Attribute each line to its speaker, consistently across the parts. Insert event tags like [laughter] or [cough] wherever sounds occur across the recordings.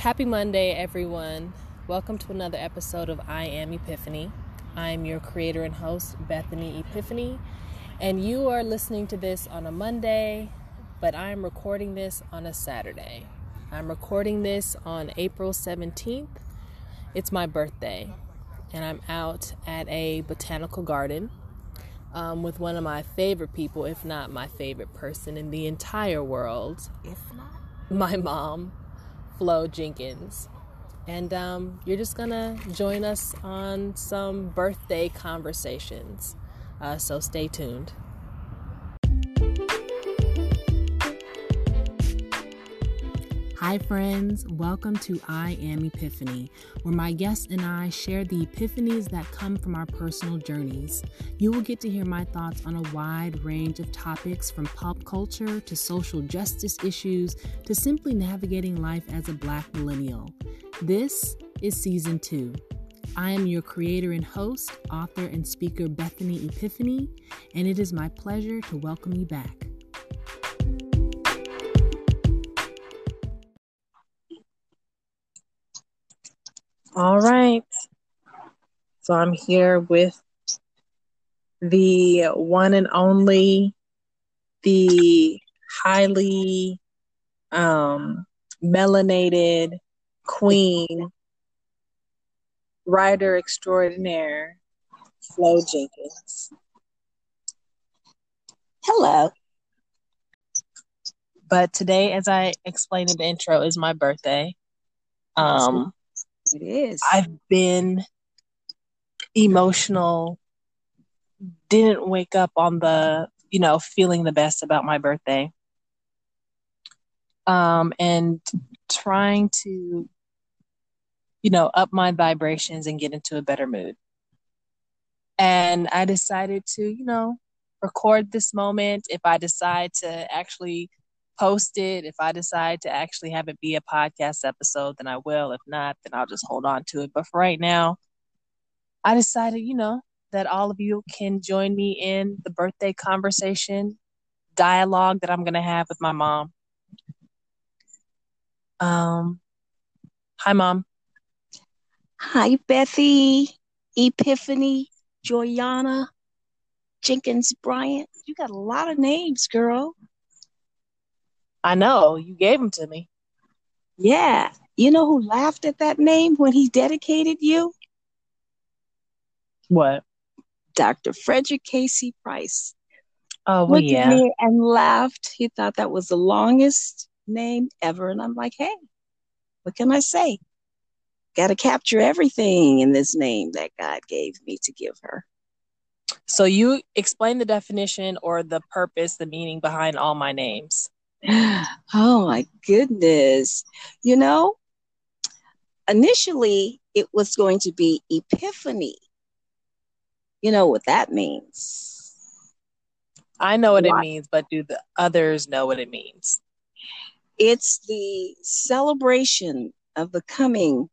Speaker 1: Happy Monday, everyone. Welcome to another episode of I Am Epiphany. I'm your creator and host, Bethanee Epiphany, and you are listening to this on a Monday, but I'm recording this on a Saturday. I'm recording this on April 17th. It's my birthday, and I'm out at a botanical garden um, with one of my favorite people, if not my favorite person in the entire world.
Speaker 2: If not,
Speaker 1: my mom, Flo Jenkins. And um, you're just gonna join us on some birthday conversations. Uh, so stay tuned. Hi, friends. Welcome to I Am Epiphany, where my guests and I share the epiphanies that come from our personal journeys. You will get to hear my thoughts on a wide range of topics from pop culture to social justice issues to simply navigating life as a black millennial. This is season two. I am your creator and host, author, and speaker, Bethanee Epiphany, and it is my pleasure to welcome you back. All right. So I'm here with the one and only, the highly um, melanated queen, writer extraordinaire, Flo Jenkins.
Speaker 2: hello.
Speaker 1: But today, as I explained in the intro, is my birthday. Um,
Speaker 2: It is.
Speaker 1: I've been emotional, didn't wake up on the, you know, feeling the best about my birthday. Um, and trying to, you know, up my vibrations and get into a better mood. And I decided to, you know, record this moment. If I decide to actually post it, if I decide to actually have it be a podcast episode, then I will. If not, then I'll just hold on to it. But for right now, I decided, you know, that all of you can join me in the birthday conversation dialogue that I'm going to have with my mom. Um, hi, mom.
Speaker 2: Hi, Bethy, Epiphany, Joyana, Jenkins Bryant. You got a lot of names, girl.
Speaker 1: I know you gave them to me.
Speaker 2: Yeah. You know who laughed at that name when he dedicated you?
Speaker 1: What?
Speaker 2: Dr. Frederick K.C. Price.
Speaker 1: Oh, well,
Speaker 2: Looked
Speaker 1: yeah.
Speaker 2: at me and laughed. He thought that was the longest name ever. And I'm like, hey, what can I say? Got to capture everything in this name that God gave me to give her.
Speaker 1: So you explain the definition or the purpose, the meaning behind all my names.
Speaker 2: Oh my goodness. You know, initially it was going to be Epiphany. You know what that means.
Speaker 1: I know what it means, but do the others know what it means?
Speaker 2: It's the celebration of the coming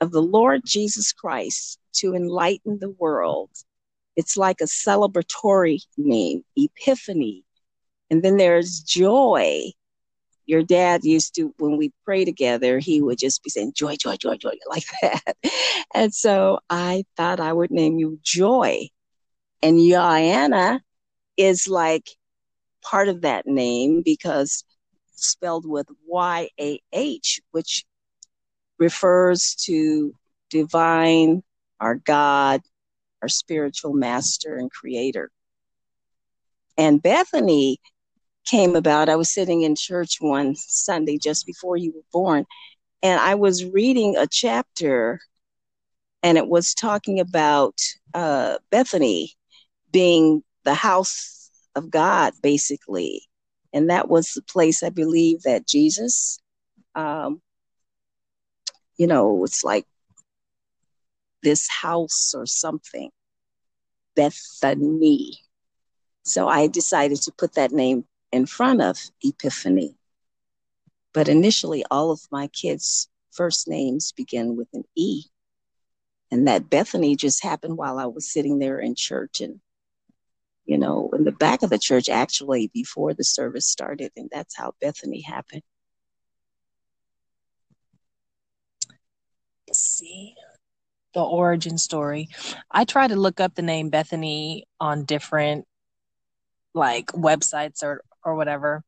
Speaker 2: of the Lord Jesus Christ to enlighten the world. It's like a celebratory name, Epiphany. And then there's joy. Your dad used to, when we pray together, he would just be saying, Joy, joy, joy, joy, [laughs] like that. And so I thought I would name you Joy. And Yana is like part of that name because spelled with Y A H, which refers to divine, our God, our spiritual master and creator. And Bethany came about. I was sitting in church one Sunday just before you were born, and I was reading a chapter, and it was talking about uh, Bethany being the house of God, basically. And that was the place I believe that Jesus, um, you know, it's like this house or something, Bethany. So I decided to put that name in front of Epiphany. But initially, all of my kids' first names begin with an E. And that Bethany just happened while I was sitting there in church and, you know, in the back of the church, actually, before the service started. And that's how Bethany happened.
Speaker 1: See the origin story. I try to look up the name Bethany on different like websites or or whatever.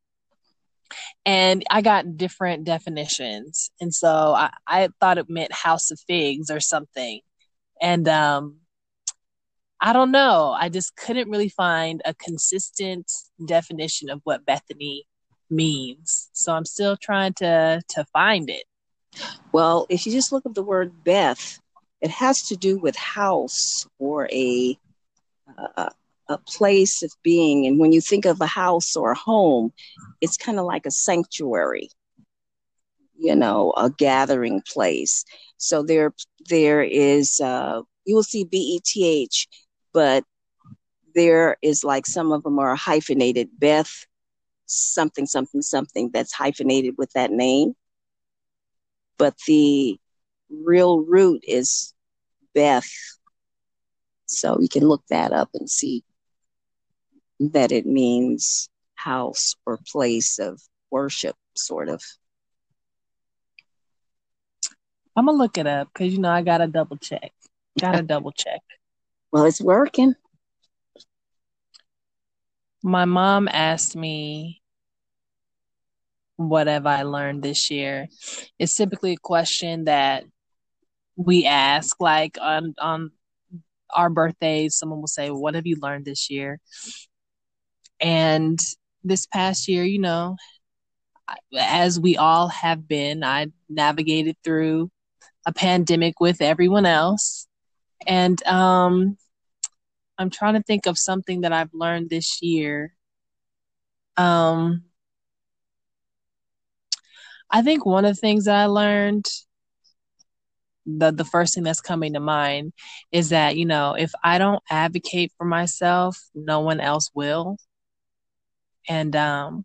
Speaker 1: And I got different definitions. And so I, I thought it meant house of figs or something. And um I don't know. I just couldn't really find a consistent definition of what Bethany means. So I'm still trying to to find it.
Speaker 2: Well, if you just look up the word Beth, it has to do with house or a uh, a place of being. And when you think of a house or a home, it's kind of like a sanctuary, you know, a gathering place. So there, there is, uh, you will see B E T H, but there is like some of them are hyphenated. Beth, something, something, something that's hyphenated with that name. But the real root is Beth. So you can look that up and see that it means house or place of worship, sort of.
Speaker 1: I'm gonna look it up because you know I gotta double check. Gotta [laughs] double check.
Speaker 2: Well, it's working.
Speaker 1: My mom asked me, "What have I learned this year?" It's typically a question that we ask, like on on our birthdays. Someone will say, "What have you learned this year?" And this past year, you know, as we all have been, I navigated through a pandemic with everyone else. And um, I'm trying to think of something that I've learned this year. Um, I think one of the things that I learned, the the first thing that's coming to mind, is that you know if I don't advocate for myself, no one else will and um,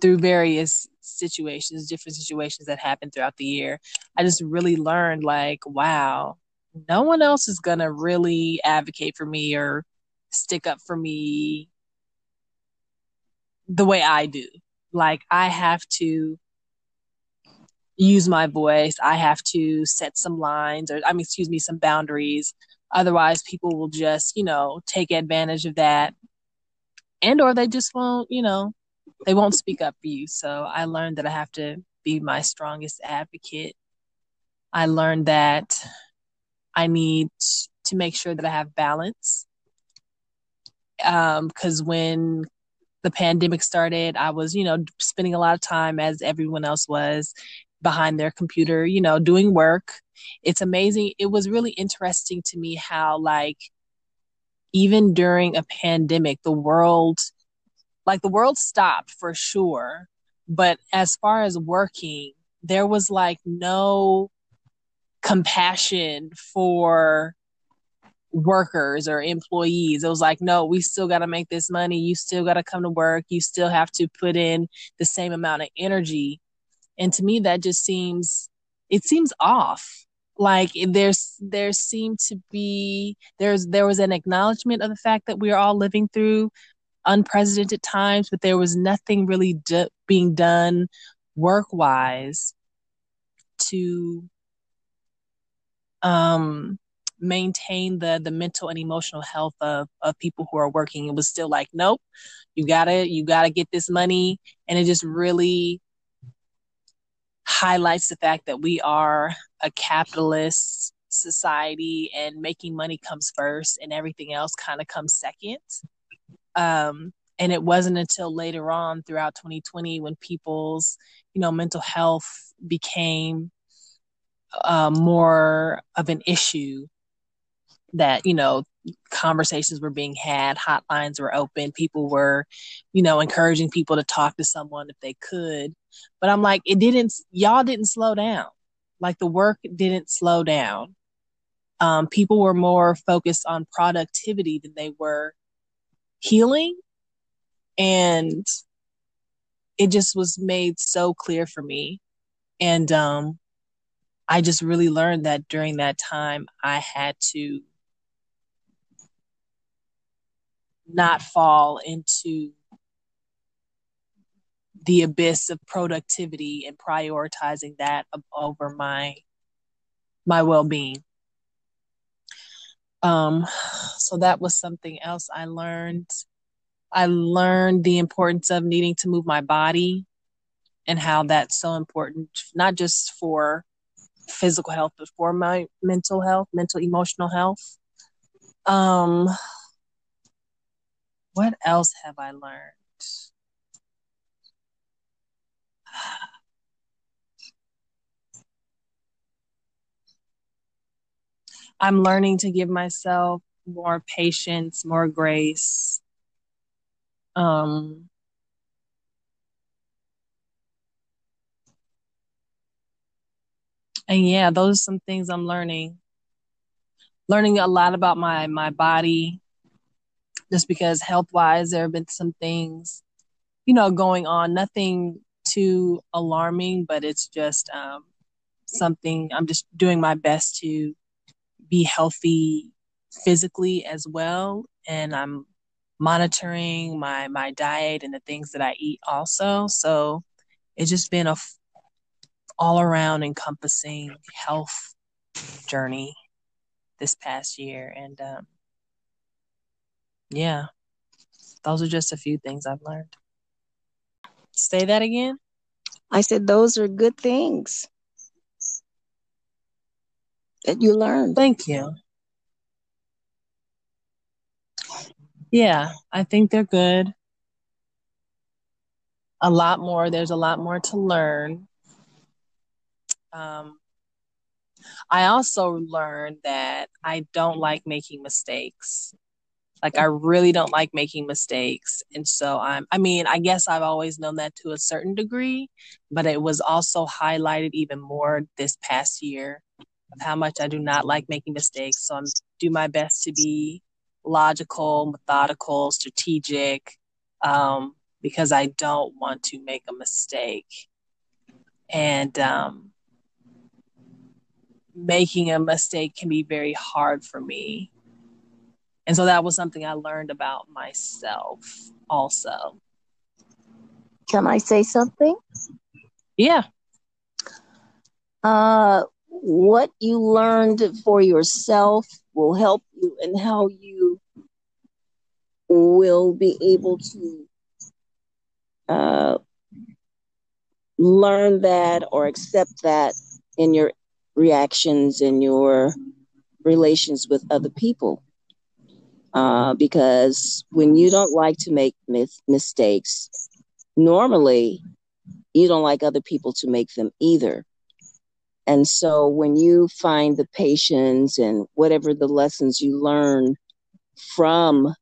Speaker 1: through various situations, different situations that happened throughout the year, I just really learned like, wow, no one else is gonna really advocate for me or stick up for me the way I do. Like I have to use my voice. I have to set some lines or I mean excuse me, some boundaries Otherwise, people will just, you know, take advantage of that. And or they just won't, you know, they won't speak up for you. So I learned that I have to be my strongest advocate. I learned that I need to make sure that I have balance. Um, cause when the pandemic started, I was, you know, spending a lot of time as everyone else was behind their computer, you know, doing work. It's amazing. It was really interesting to me how, like, even during a pandemic, the world, like, the world stopped for sure. But as far as working, there was like no compassion for workers or employees. It was like, no, we still got to make this money. You still got to come to work. You still have to put in the same amount of energy and to me that just seems it seems off like there's there seemed to be there's there was an acknowledgement of the fact that we are all living through unprecedented times but there was nothing really d- being done work wise to um maintain the the mental and emotional health of of people who are working. It was still like nope you gotta you gotta get this money. And it just really highlights the fact that we are a capitalist society and making money comes first and everything else kind of comes second. Um, and it wasn't until later on throughout 2020 when people's, you know, mental health became uh, more of an issue that, you know, conversations were being had, hotlines were open, people were, you know, encouraging people to talk to someone if they could. But I'm like, it didn't, y'all didn't slow down. Like the work didn't slow down. Um, people were more focused on productivity than they were healing. And it just was made so clear for me. And, um, I just really learned that during that time, I had to not fall into the abyss of productivity and prioritizing that over my my well-being. Um, so that was something else I learned. I learned the importance of needing to move my body and how that's so important, not just for physical health, but for my mental health, mental emotional health. Um, what else have I learned? I'm learning to give myself more patience, more grace. Um, and yeah, those are some things I'm learning. Learning a lot about my my body, just because health wise, there have been some things, you know, going on. Nothing too alarming, but it's just um, something I'm just doing my best to be healthy physically as well. And i'm monitoring my my diet and the things that i eat also. So it's just been a f- all around encompassing health journey this past year. And um yeah those are just a few things i've learned. Say that again
Speaker 2: i said those are good things that you learned
Speaker 1: thank you Yeah, I think they're good. A lot more. There's a lot more to learn. Um, I also learned that I don't like making mistakes. Like I really don't like making mistakes. And so I'm I mean, I guess I've always known that to a certain degree, but it was also highlighted even more this past year of how much I do not like making mistakes. So I'm do my best to be logical, methodical, strategic, um, because I don't want to make a mistake. And um, making a mistake can be very hard for me. And so that was something I learned about myself also.
Speaker 2: Can I say something?
Speaker 1: Yeah.
Speaker 2: Uh, what you learned for yourself will help you and how you will be able to uh, learn that or accept that in your reactions in your relations with other people. Uh, because when you don't like to make mis- mistakes, normally you don't like other people to make them either. And so when you find the patience and whatever the lessons you learn from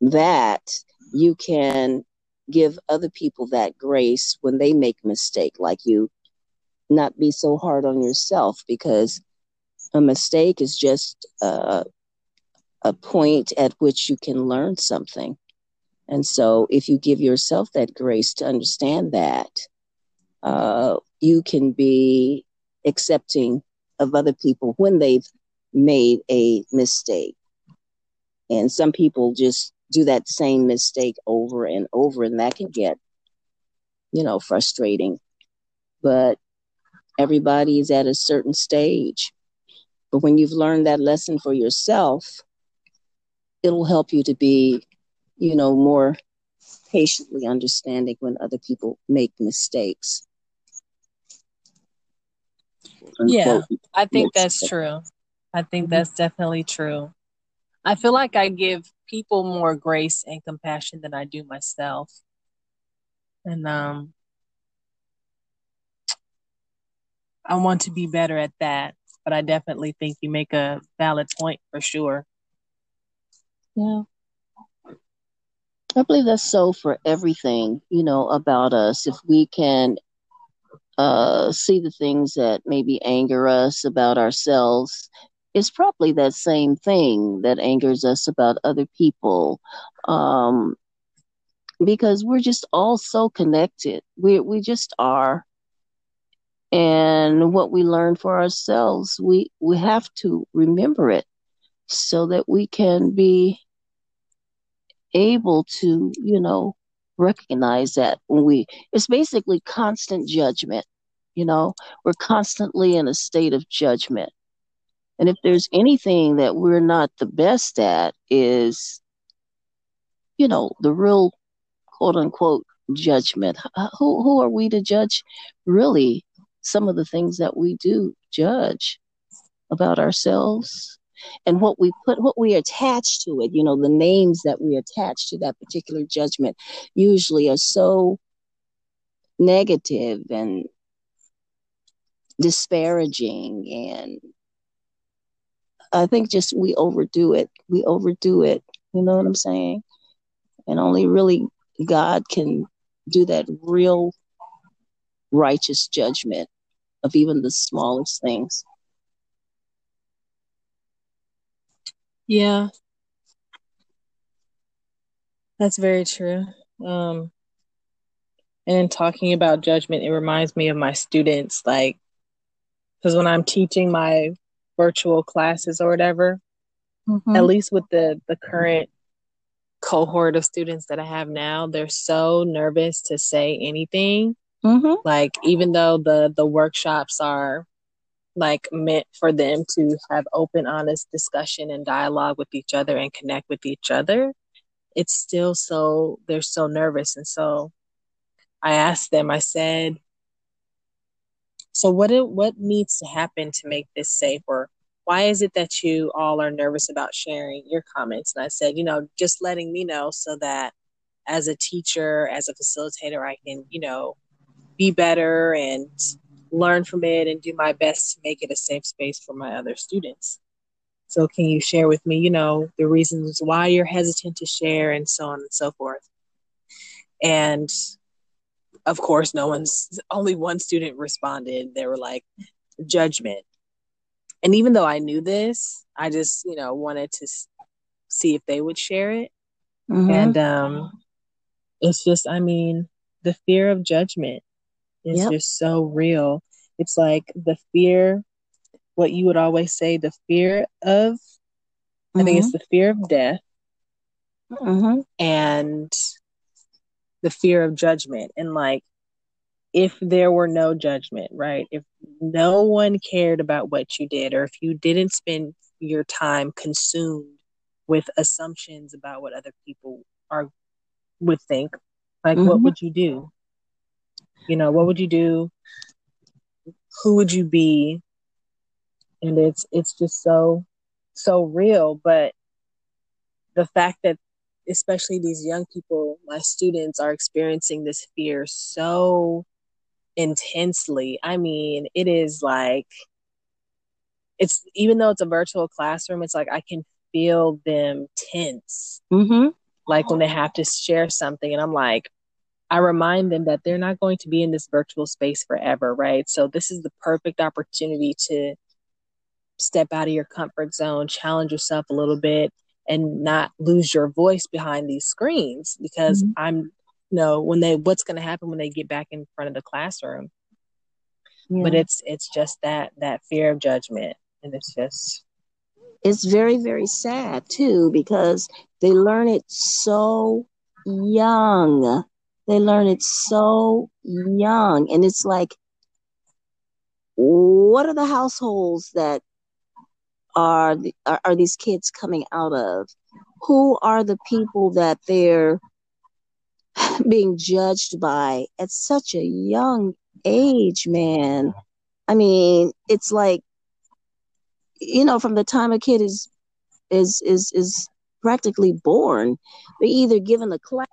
Speaker 2: that, you can give other people that grace when they make mistake like you not be so hard on yourself because a mistake is just uh, a point at which you can learn something and so if you give yourself that grace to understand that uh, you can be accepting of other people when they've made a mistake. And some people just do that same mistake over and over, and that can get, you know, frustrating. But everybody is at a certain stage. But when you've learned that lesson for yourself, it'll help you to be, you know, more patiently understanding when other people make mistakes
Speaker 1: yeah, I think that's true. I think mm-hmm. that's definitely true. I feel like I give people more grace and compassion than I do myself. And um I want to be better at that, but I definitely think you make a valid point for sure.
Speaker 2: Yeah. I believe that's so for everything, you know, about us. If we can uh, see the things that maybe anger us about ourselves it's probably that same thing that angers us about other people um, because we're just all so connected we we just are and what we learn for ourselves we we have to remember it so that we can be able to you know recognize that when we it's basically constant judgment You know, we're constantly in a state of judgment. And if there's anything that we're not the best at is, you know, the real quote unquote judgment. Who, who are we to judge really some of the things that we do judge about ourselves and what we put, what we attach to it, you know, the names that we attach to that particular judgment usually are so negative and disparaging and I think just we overdo it. We overdo it. You know what I'm saying? And only really God can do that real righteous judgment of even the smallest things.
Speaker 1: Yeah. That's very true. Um, and in talking about judgment, it reminds me of my students, like, because when I'm teaching my virtual classes or whatever, mm-hmm. at least with the the current cohort of students that I have now, they're so nervous to say anything. Mm-hmm. Like even though the the workshops are like meant for them to have open, honest discussion and dialogue with each other and connect with each other, it's still so they're so nervous and so I asked them, I said, so what it, what needs to happen to make this safe or why is it that you all are nervous about sharing your comments? And I said, you know, just letting me know so that as a teacher, as a facilitator, I can, you know, be better and learn from it and do my best to make it a safe space for my other students. So can you share with me, you know, the reasons why you're hesitant to share and so on and so forth? And of course, no one's only one student responded. They were like, judgment. And even though I knew this, I just, you know, wanted to see if they would share it. Mm-hmm. And um, it's just, I mean, the fear of judgment is yep. just so real. It's like the fear, what you would always say, the fear of, mm-hmm. I think it's mm-hmm. the fear of death. Mm-hmm. And the fear of judgment and like if there were no judgment, right? If no one cared about what you did, or if you didn't spend your time consumed with assumptions about what other people are would think, like mm-hmm. what would you do? You know, what would you do? Who would you be? And it's it's just so so real, but the fact that especially these young people, my students are experiencing this fear so intensely. I mean, it is like, it's even though it's a virtual classroom, it's like I can feel them tense. Mm-hmm. Like when they have to share something, and I'm like, I remind them that they're not going to be in this virtual space forever, right? So this is the perfect opportunity to step out of your comfort zone, challenge yourself a little bit, and not lose your voice behind these screens because mm-hmm. I'm you know when they what's going to happen when they get back in front of the classroom yeah. but it's it's just that that fear of judgment and it's just
Speaker 2: it's very very sad too because they learn it so young they learn it so young and it's like what are the households that are, are are these kids coming out of? Who are the people that they're [sighs] being judged by at such a young age, man? I mean, it's like you know, from the time a kid is is is is practically born, they're either given a clap,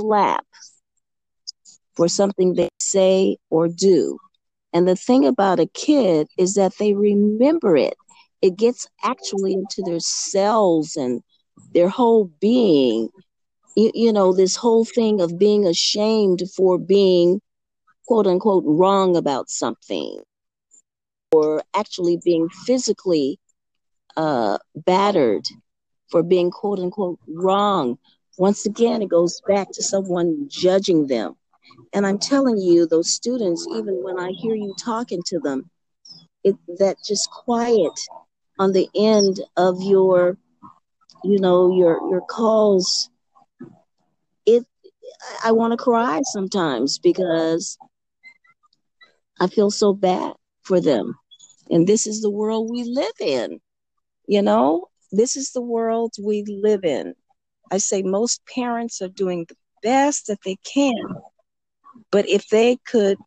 Speaker 2: slap for something they say or do. And the thing about a kid is that they remember it it gets actually into their cells and their whole being. You, you know, this whole thing of being ashamed for being quote unquote wrong about something or actually being physically uh, battered for being quote unquote wrong. Once again, it goes back to someone judging them. And I'm telling you, those students, even when I hear you talking to them, it, that just quiet on the end of your you know your your calls it i want to cry sometimes because I feel so bad for them. And this is the world we live in. You know, this is the world we live in. I say most parents are doing the best that they can. But if they could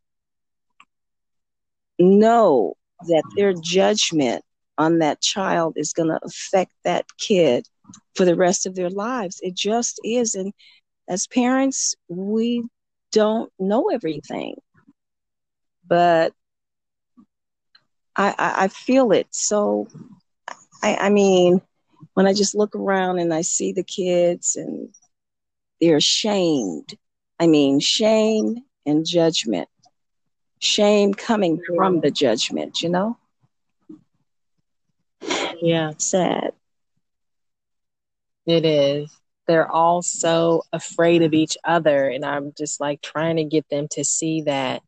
Speaker 2: know that their judgment on that child is going to affect that kid for the rest of their lives, it just is. And as parents, we don't know everything. But I, I, I feel it. So, I, I mean, when I just look around and I see the kids and they're ashamed. I mean, shame and judgment. Shame coming from the judgment, you know?
Speaker 1: Yeah.
Speaker 2: Sad.
Speaker 1: It is. They're all so afraid of each other. And I'm just like trying to get them to see that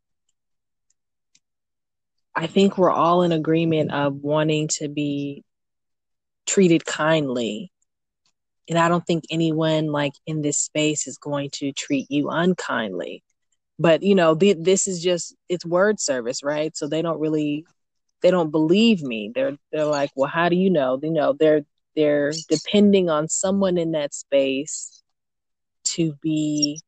Speaker 1: I think we're all in agreement of wanting to be treated kindly. And I don't think anyone like in this space is going to treat you unkindly. But you know, th- this is just it's word service, right? So they don't really they don't believe me. They're they're like, "Well, how do you know?" You know, they're they're depending on someone in that space to be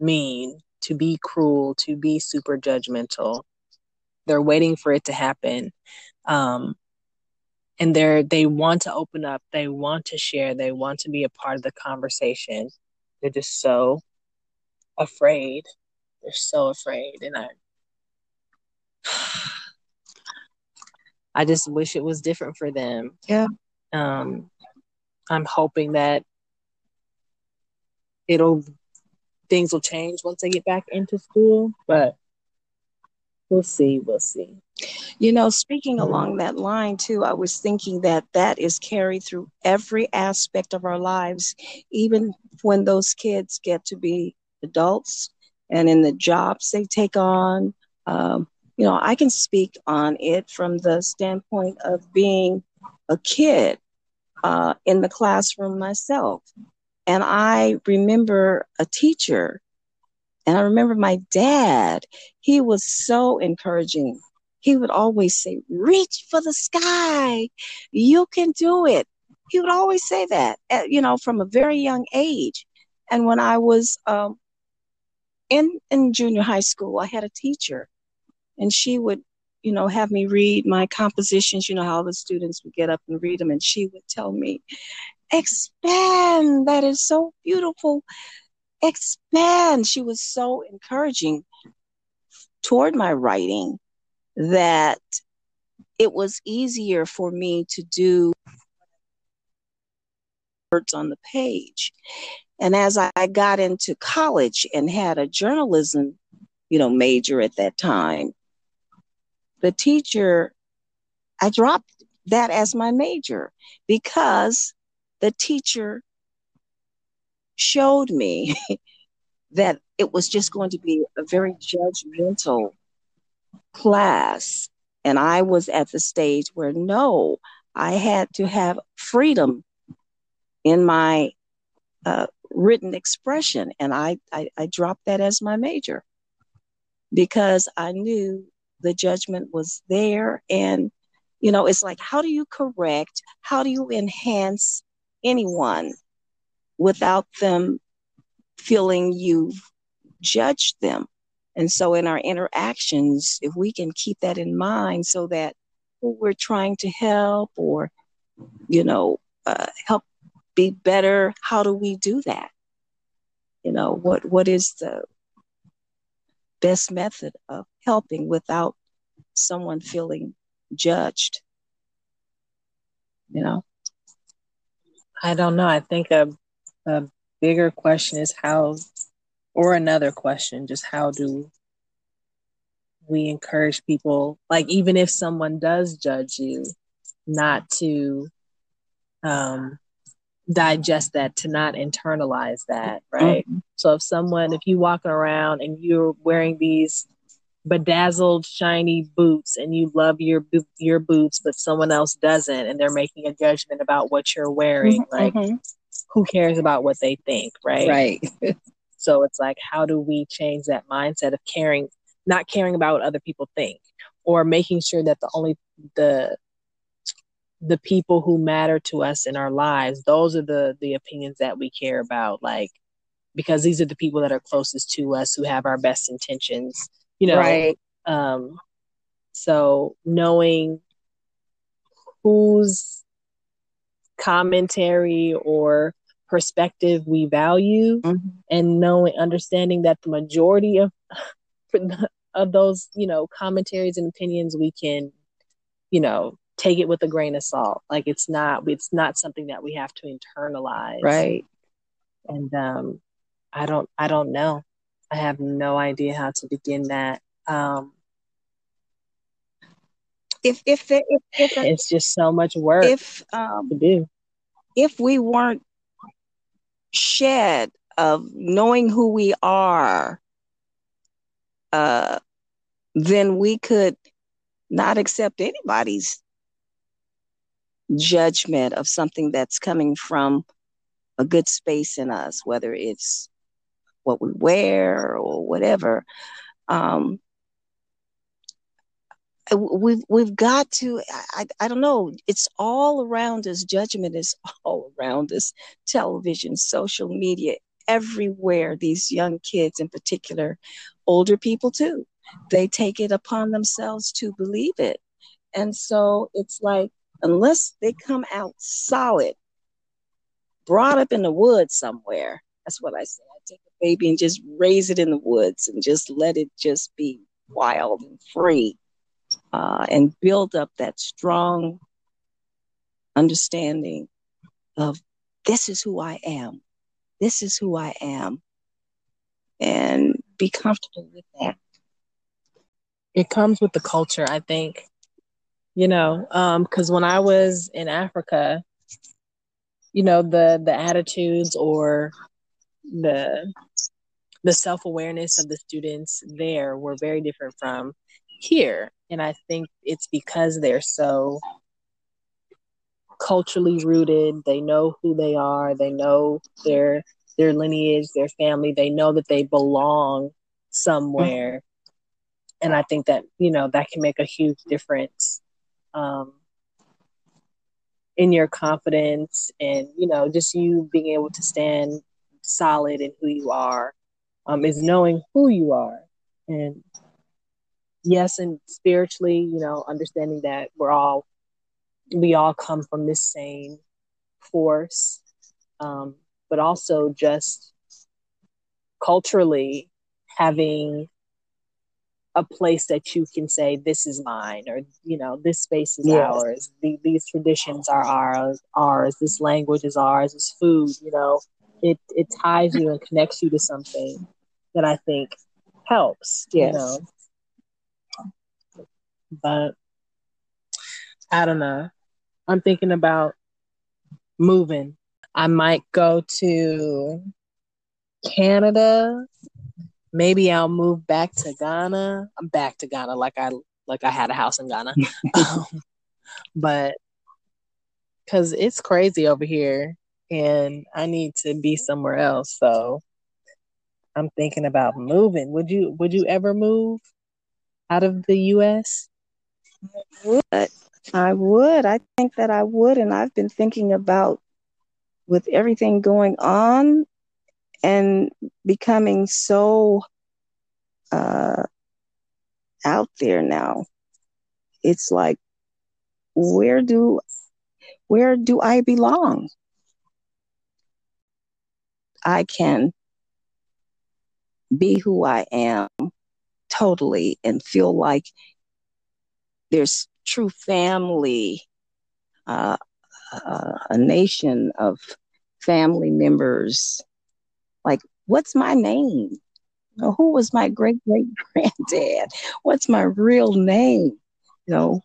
Speaker 1: mean, to be cruel, to be super judgmental. They're waiting for it to happen. Um, and they're they want to open up they want to share they want to be a part of the conversation. They're just so afraid. They're so afraid and i [sighs] i just wish it was different for them.
Speaker 2: Yeah.
Speaker 1: Um i'm hoping that it'll things will change once they get back into school but we'll see we'll see
Speaker 2: you know, speaking along that line too, I was thinking that that is carried through every aspect of our lives, even when those kids get to be adults and in the jobs they take on. Um, you know, I can speak on it from the standpoint of being a kid uh, in the classroom myself. And I remember a teacher, and I remember my dad, he was so encouraging he would always say, reach for the sky. You can do it. He would always say that, you know, from a very young age. And when I was um, in, in junior high school, I had a teacher and she would, you know, have me read my compositions, you know, how the students would get up and read them. And she would tell me, expand. That is so beautiful. Expand. She was so encouraging toward my writing that it was easier for me to do words on the page. And as I got into college and had a journalism, you know, major at that time, the teacher, I dropped that as my major because the teacher showed me [laughs] that it was just going to be a very judgmental class. And I was at the stage where no, I had to have freedom in my uh, written expression. And I, I, I dropped that as my major because I knew the judgment was there. And, you know, it's like, how do you correct? How do you enhance anyone without them feeling you've judged them? And so, in our interactions, if we can keep that in mind so that who we're trying to help or, you know, uh, help be better, how do we do that? You know, what what is the best method of helping without someone feeling judged? You know?
Speaker 1: I don't know. I think a, a bigger question is how or another question just how do we encourage people like even if someone does judge you not to um digest that to not internalize that right mm-hmm. so if someone if you walking around and you're wearing these bedazzled shiny boots and you love your your boots but someone else doesn't and they're making a judgment about what you're wearing mm-hmm. like mm-hmm. Who cares about what they think right?
Speaker 2: Right. [laughs]
Speaker 1: So it's like, how do we change that mindset of caring, not caring about what other people think or making sure that the only the the people who matter to us in our lives those are the the opinions that we care about like because these are the people that are closest to us who have our best intentions you know?
Speaker 2: Right.
Speaker 1: Um so knowing whose commentary or perspective we value
Speaker 2: mm-hmm.
Speaker 1: and knowing understanding that the majority of [laughs] of those you know commentaries and opinions we can you know take it with a grain of salt. Like it's not it's not something that we have to internalize.
Speaker 2: Right.
Speaker 1: And um i don't i don't know. I have no idea how to begin that. Um
Speaker 2: if if, the, if, if
Speaker 1: it's just so much work
Speaker 2: if um
Speaker 1: to do.
Speaker 2: if we weren't shed of knowing who we are uh then we could not accept anybody's judgment of something that's coming from a good space in us, whether it's what we wear or whatever. Um, we've we've got to I, I don't know it's all around us judgment is [laughs] all around us television social media everywhere these young kids in particular older people too they take it upon themselves to believe it. And so it's like, unless they come out solid, brought up in the woods somewhere, that's what I say. I take a baby and just raise it in the woods and just let it just be wild and free uh, and build up that strong understanding of this is who I am. This is who I am. And be comfortable with that
Speaker 1: it comes with the culture, I think. You know, because um, when I was in Africa, you know, the the attitudes or the the self awareness of the students there were very different from here, and I think it's because they're so culturally rooted. They know who they are. They know their their lineage, their family. They know that they belong somewhere and I think that you know that can make a huge difference um, in your confidence and you know just you being able to stand solid in who you are um, is knowing who you are and yes and spiritually you know understanding that we're all we all come from this same force um, but also just culturally having a place that you can say this is mine or you know this space is yes. ours the, these traditions are ours ours this language is ours this food you know it it ties you and connects you to something that i think helps yes. you know but i don't know i'm thinking about moving i might go to canada maybe I'll move back to Ghana. I'm back to Ghana like I like I had a house in Ghana. [laughs] um, but cuz it's crazy over here and I need to be somewhere else. So I'm thinking about moving. Would you would you ever move out of the US?
Speaker 2: Would. I would. I think that I would and I've been thinking about with everything going on and becoming so uh, out there now. It's like, where do where do I belong? I can be who I am totally and feel like there's true family, uh, uh, a nation of family members like, what's my name? who was my great great granddad? [laughs] What's my real name? You know.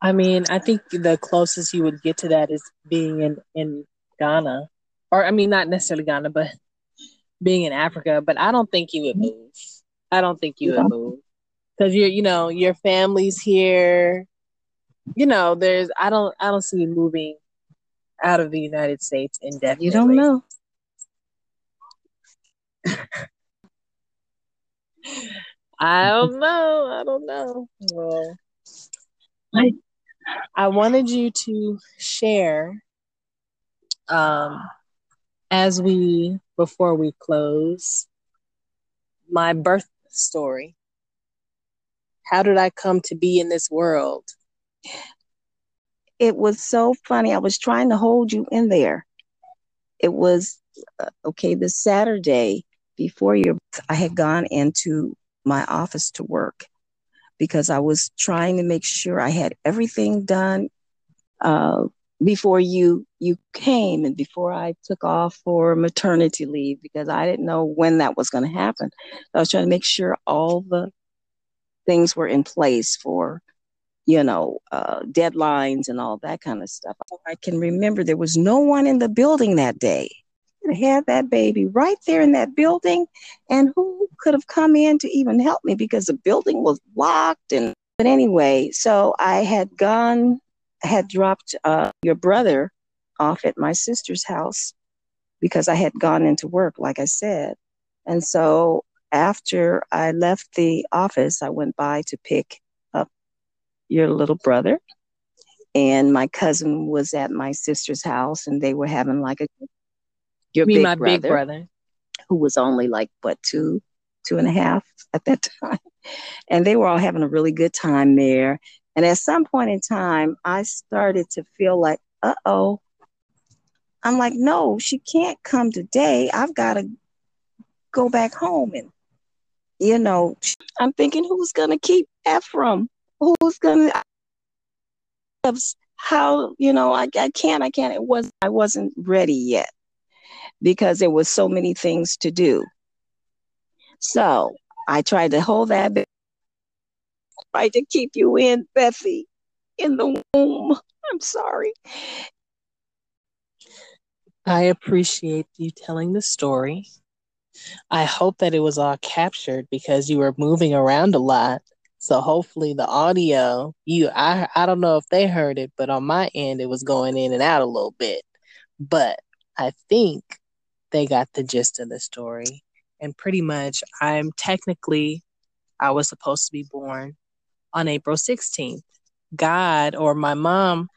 Speaker 1: I mean, I think the closest you would get to that is being in in Ghana, or I mean, not necessarily Ghana, but being in Africa. But I don't think you would move. I don't think you would move because you're, you know, your family's here. You know, there's. I don't. I don't see you moving out of the United States indefinitely.
Speaker 2: You don't know. [laughs]
Speaker 1: I don't know. I don't know. Well, I, I wanted you to share um as we before we close my birth story. How did I come to be in this world?
Speaker 2: It was so funny. I was trying to hold you in there. It was uh, okay this Saturday before your I had gone into my office to work because I was trying to make sure I had everything done uh, before you you came and before I took off for maternity leave because I didn't know when that was going to happen. I was trying to make sure all the things were in place for you know uh, deadlines and all that kind of stuff. I can remember there was no one in the building that day. I had that baby right there in that building, and who could have come in to even help me because the building was locked and but anyway, so I had gone had dropped uh, your brother off at my sister's house because I had gone into work, like I said. And so after I left the office, I went by to pick up your little brother. And my cousin was at my sister's house and they were having like a
Speaker 1: your big my brother, big brother.
Speaker 2: Who was only like what two, two and a half at that [laughs] time. And they were all having a really good time there. And at some point in time, I started to feel like, uh oh. I'm like, no, she can't come today. I've got to go back home. And, you know, I'm thinking, who's going to keep Ephraim? Who's going to, how, you know, I, I can't, I can't. It was, I wasn't ready yet because there was so many things to do. So I tried to hold that bit tried to keep you in, Bethy, in the womb. I'm sorry.
Speaker 1: I appreciate you telling the story. I hope that it was all captured because you were moving around a lot. So hopefully the audio, you I I don't know if they heard it, but on my end it was going in and out a little bit. But I think they got the gist of the story. And pretty much I'm technically I was supposed to be born on April 16th. God or my mom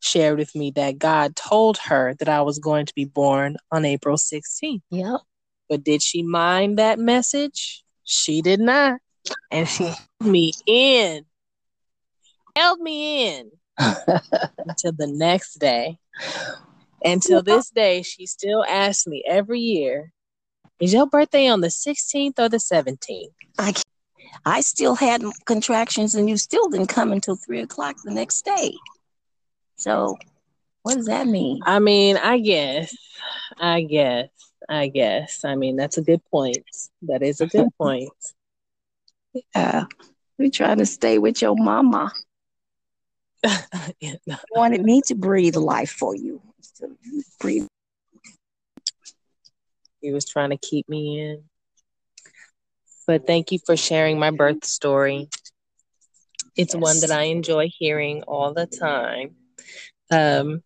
Speaker 1: shared with me that God told her that I was going to be born on April 16th.
Speaker 2: Yep.
Speaker 1: But did she mind that message? She did not. And she held me in, held me in [laughs] until the next day. Until this day, she still asks me every year, is your birthday on the 16th or the 17th?
Speaker 2: I I still had contractions and you still didn't come until three o'clock the next day. So what does that mean?
Speaker 1: I mean, I guess, I guess, I guess. I mean, that's a good point. That is a good point. [laughs]
Speaker 2: yeah. We're trying to stay with your mama. [laughs] yeah, no. wanted me to breathe life for you. To breathe.
Speaker 1: He was trying to keep me in. But thank you for sharing my birth story. It's yes. one that I enjoy hearing all the time. Um,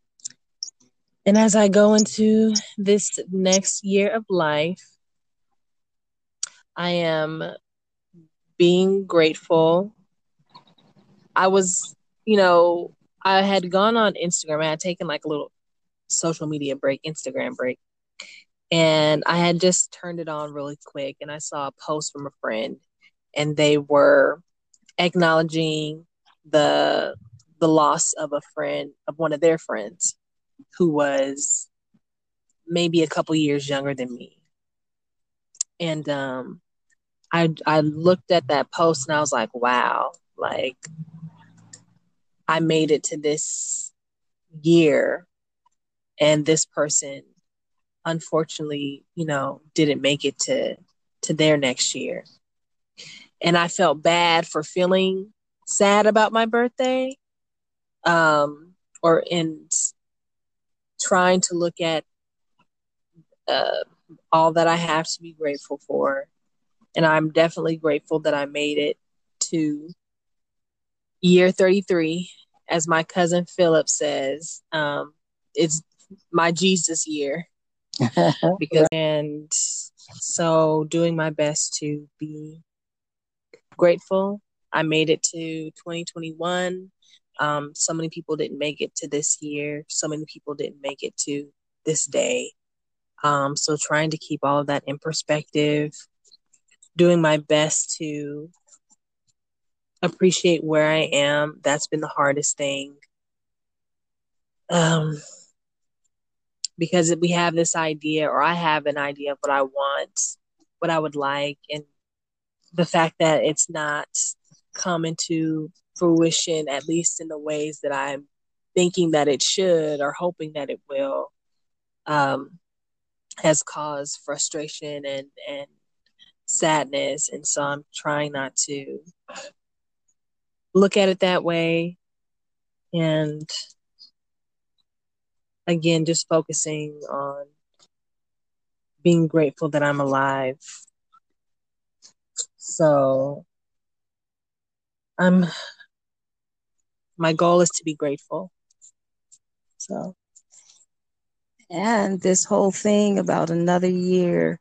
Speaker 1: and as I go into this next year of life, I am being grateful. I was, you know, I had gone on Instagram. I had taken like a little social media break, Instagram break and I had just turned it on really quick and I saw a post from a friend and they were acknowledging the the loss of a friend of one of their friends who was maybe a couple years younger than me. And um I I looked at that post and I was like, wow, like I made it to this year and this person unfortunately, you know, didn't make it to to their next year. And I felt bad for feeling sad about my birthday. Um or in trying to look at uh, all that I have to be grateful for. And I'm definitely grateful that I made it to year 33. As my cousin Philip says, um, it's my Jesus year. [laughs] because and so doing my best to be grateful I made it to 2021. Um, so many people didn't make it to this year. So many people didn't make it to this day. Um, so trying to keep all of that in perspective, doing my best to appreciate where I am. That's been the hardest thing. Um, because we have this idea, or I have an idea of what I want, what I would like, and the fact that it's not come into fruition, at least in the ways that I'm thinking that it should or hoping that it will, um, has caused frustration and, and sadness. And so I'm trying not to look at it that way. And again, just focusing on being grateful that I'm alive. So I'm my goal is to be grateful. So
Speaker 2: and this whole thing about another year,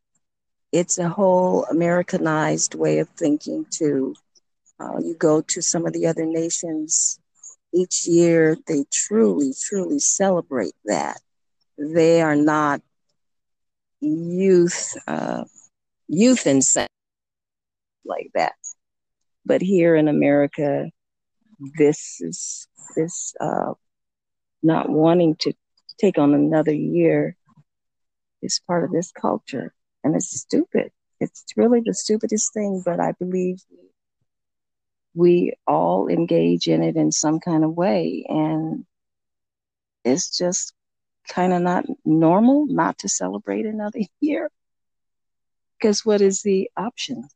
Speaker 2: it's a whole Americanized way of thinking too. Uh, you go to some of the other nations, each year they truly, truly celebrate that. They are not youth, uh, youth insane like that. But here in America, this is this uh, not wanting to take on another year is part of this culture, and it's stupid. It's really the stupidest thing, but I believe we all engage in it in some kind of way, and it's just kind of not normal not to celebrate another [laughs] year. Because what is the option?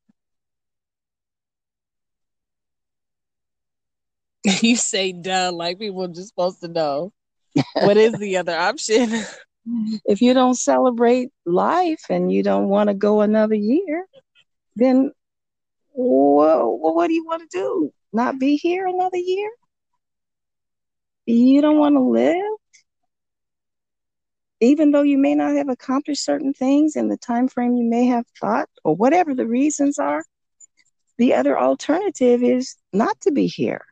Speaker 2: [laughs]
Speaker 1: you say duh like people are just supposed to know. what is the other option? [laughs]
Speaker 2: If you don't celebrate life and you don't want to go another year, then what do you want to do? Not be here another year? You don't want to live? Even though you may not have accomplished certain things in the time frame you may have thought, or whatever the reasons are, the other alternative is not to be here.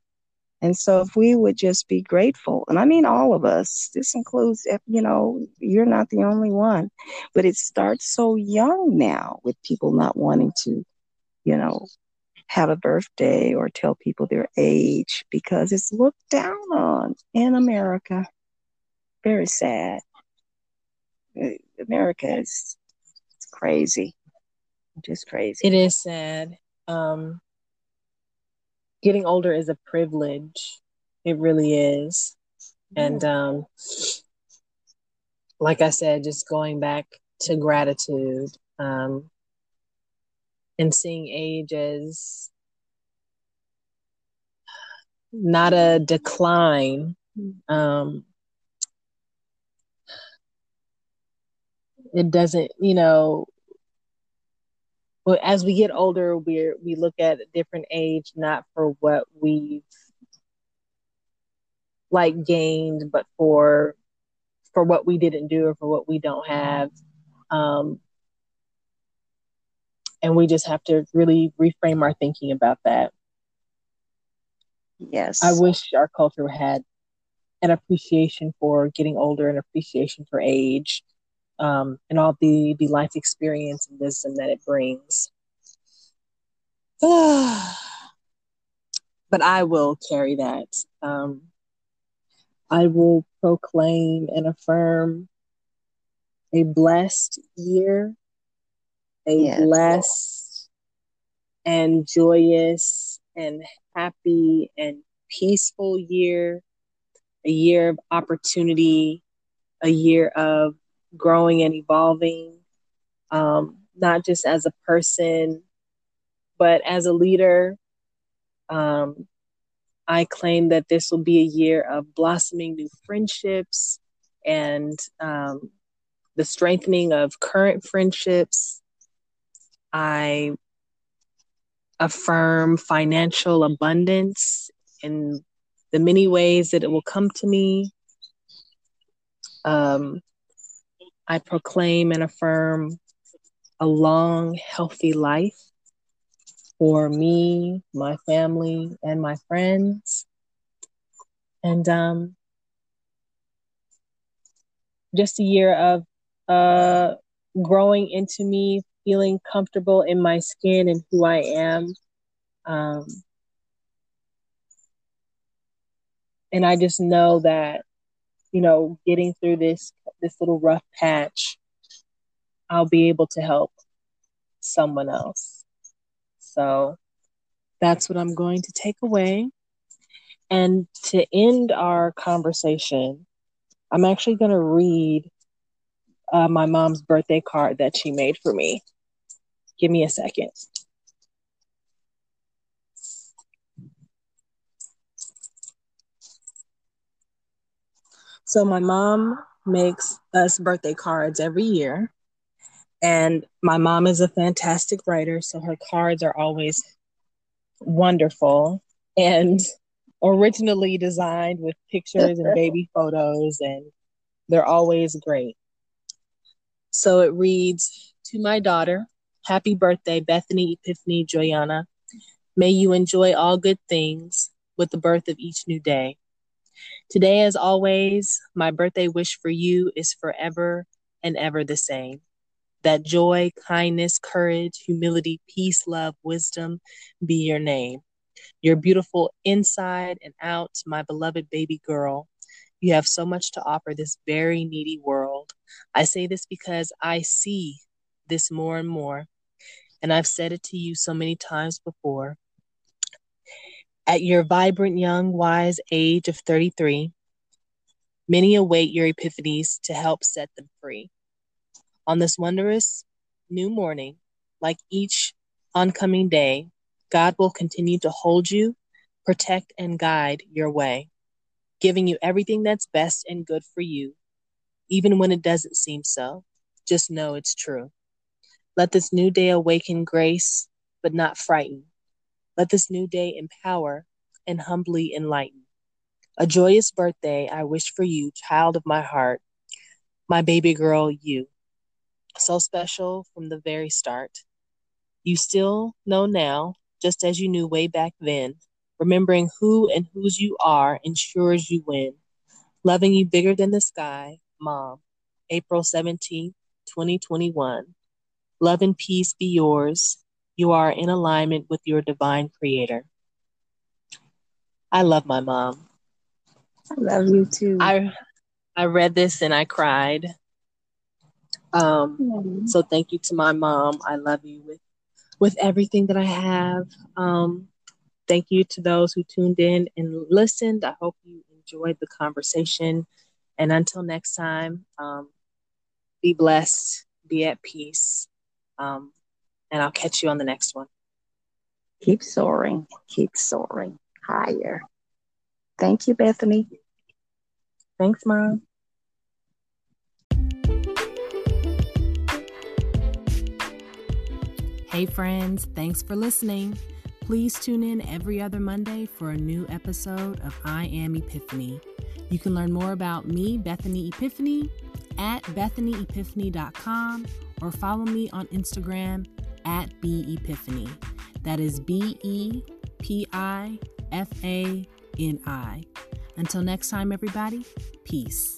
Speaker 2: And so if we would just be grateful, and I mean all of us, this includes, you know, you're not the only one, but it starts so young now with people not wanting to, you know, have a birthday or tell people their age because it's looked down on in America. Very sad. Uh, America is it's crazy. Just crazy.
Speaker 1: It is sad. Um, getting older is a privilege. It really is. And um, like I said, just going back to gratitude um, and seeing age as not a decline. Um, it doesn't, you know, but as we get older, we we look at a different age not for what we've like gained, but for for what we didn't do or for what we don't have. Um, and we just have to really reframe our thinking about that.
Speaker 2: Yes.
Speaker 1: I wish our culture had an appreciation for getting older, and appreciation for age, um, and all the the life experience and wisdom that it brings. [sighs] but I will carry that. Um, I will proclaim and affirm a blessed year, a yes. blessed and joyous and happy and peaceful year, a year of opportunity, a year of growing and evolving, um, not just as a person, but as a leader. Um, I claim that this will be a year of blossoming new friendships and um, the strengthening of current friendships. I affirm financial abundance in the many ways that it will come to me. Um, I proclaim and affirm a long, healthy life. for me, my family, and my friends. And um, just a year of uh, growing into me, feeling comfortable in my skin and who I am. Um, and I just know that, you know, getting through this this little rough patch, I'll be able to help someone else. So that's what I'm going to take away. And to end our conversation, I'm actually going to read uh, my mom's birthday card that she made for me. Give me a second. So, my mom makes us birthday cards every year. And my mom is a fantastic writer, so her cards are always wonderful and originally designed with pictures and [laughs] baby photos, and they're always great. So it reads To my daughter, happy birthday, Bethanee Epiphany Joyana. May you enjoy all good things with the birth of each new day. Today, as always, my birthday wish for you is forever and ever the same that joy, kindness, courage, humility, peace, love, wisdom be your name. You're beautiful inside and out, my beloved baby girl. You have so much to offer this very needy world. I say this because I see this more and more, and I've said it to you so many times before. At your vibrant, young, wise age of 33, many await your epiphanies to help set them free. On this wondrous new morning, like each oncoming day, God will continue to hold you, protect, and guide your way, giving you everything that's best and good for you, even when it doesn't seem so. Just know it's true. Let this new day awaken grace, but not frighten. Let this new day empower and humbly enlighten. A joyous birthday I wish for you, child of my heart, my baby girl, you so special from the very start. You still know now, just as you knew way back then. Remembering who and whose you are ensures you win. Loving you bigger than the sky, Mom. April 17th, 2021. Love and peace be yours. You are in alignment with your divine creator. I love my mom.
Speaker 2: I love you too.
Speaker 1: I I read this and I cried. Um, mm-hmm. So thank you to my mom. I love you with with everything that I have. Um, thank you to those who tuned in and listened. I hope you enjoyed the conversation. And until next time, um, be blessed, be at peace, um, and I'll catch you on the next one.
Speaker 2: Keep soaring, keep soaring higher. Thank you, Bethanee.
Speaker 1: Thanks, Mom.
Speaker 3: Hey, friends, thanks for listening. Please tune in every other Monday for a new episode of I Am Epiphany. You can learn more about me, Bethanee Epiphany, at bethanyepiphany.com or follow me on Instagram at B Epiphany. That is B E P I F A N I. Until next time, everybody, peace.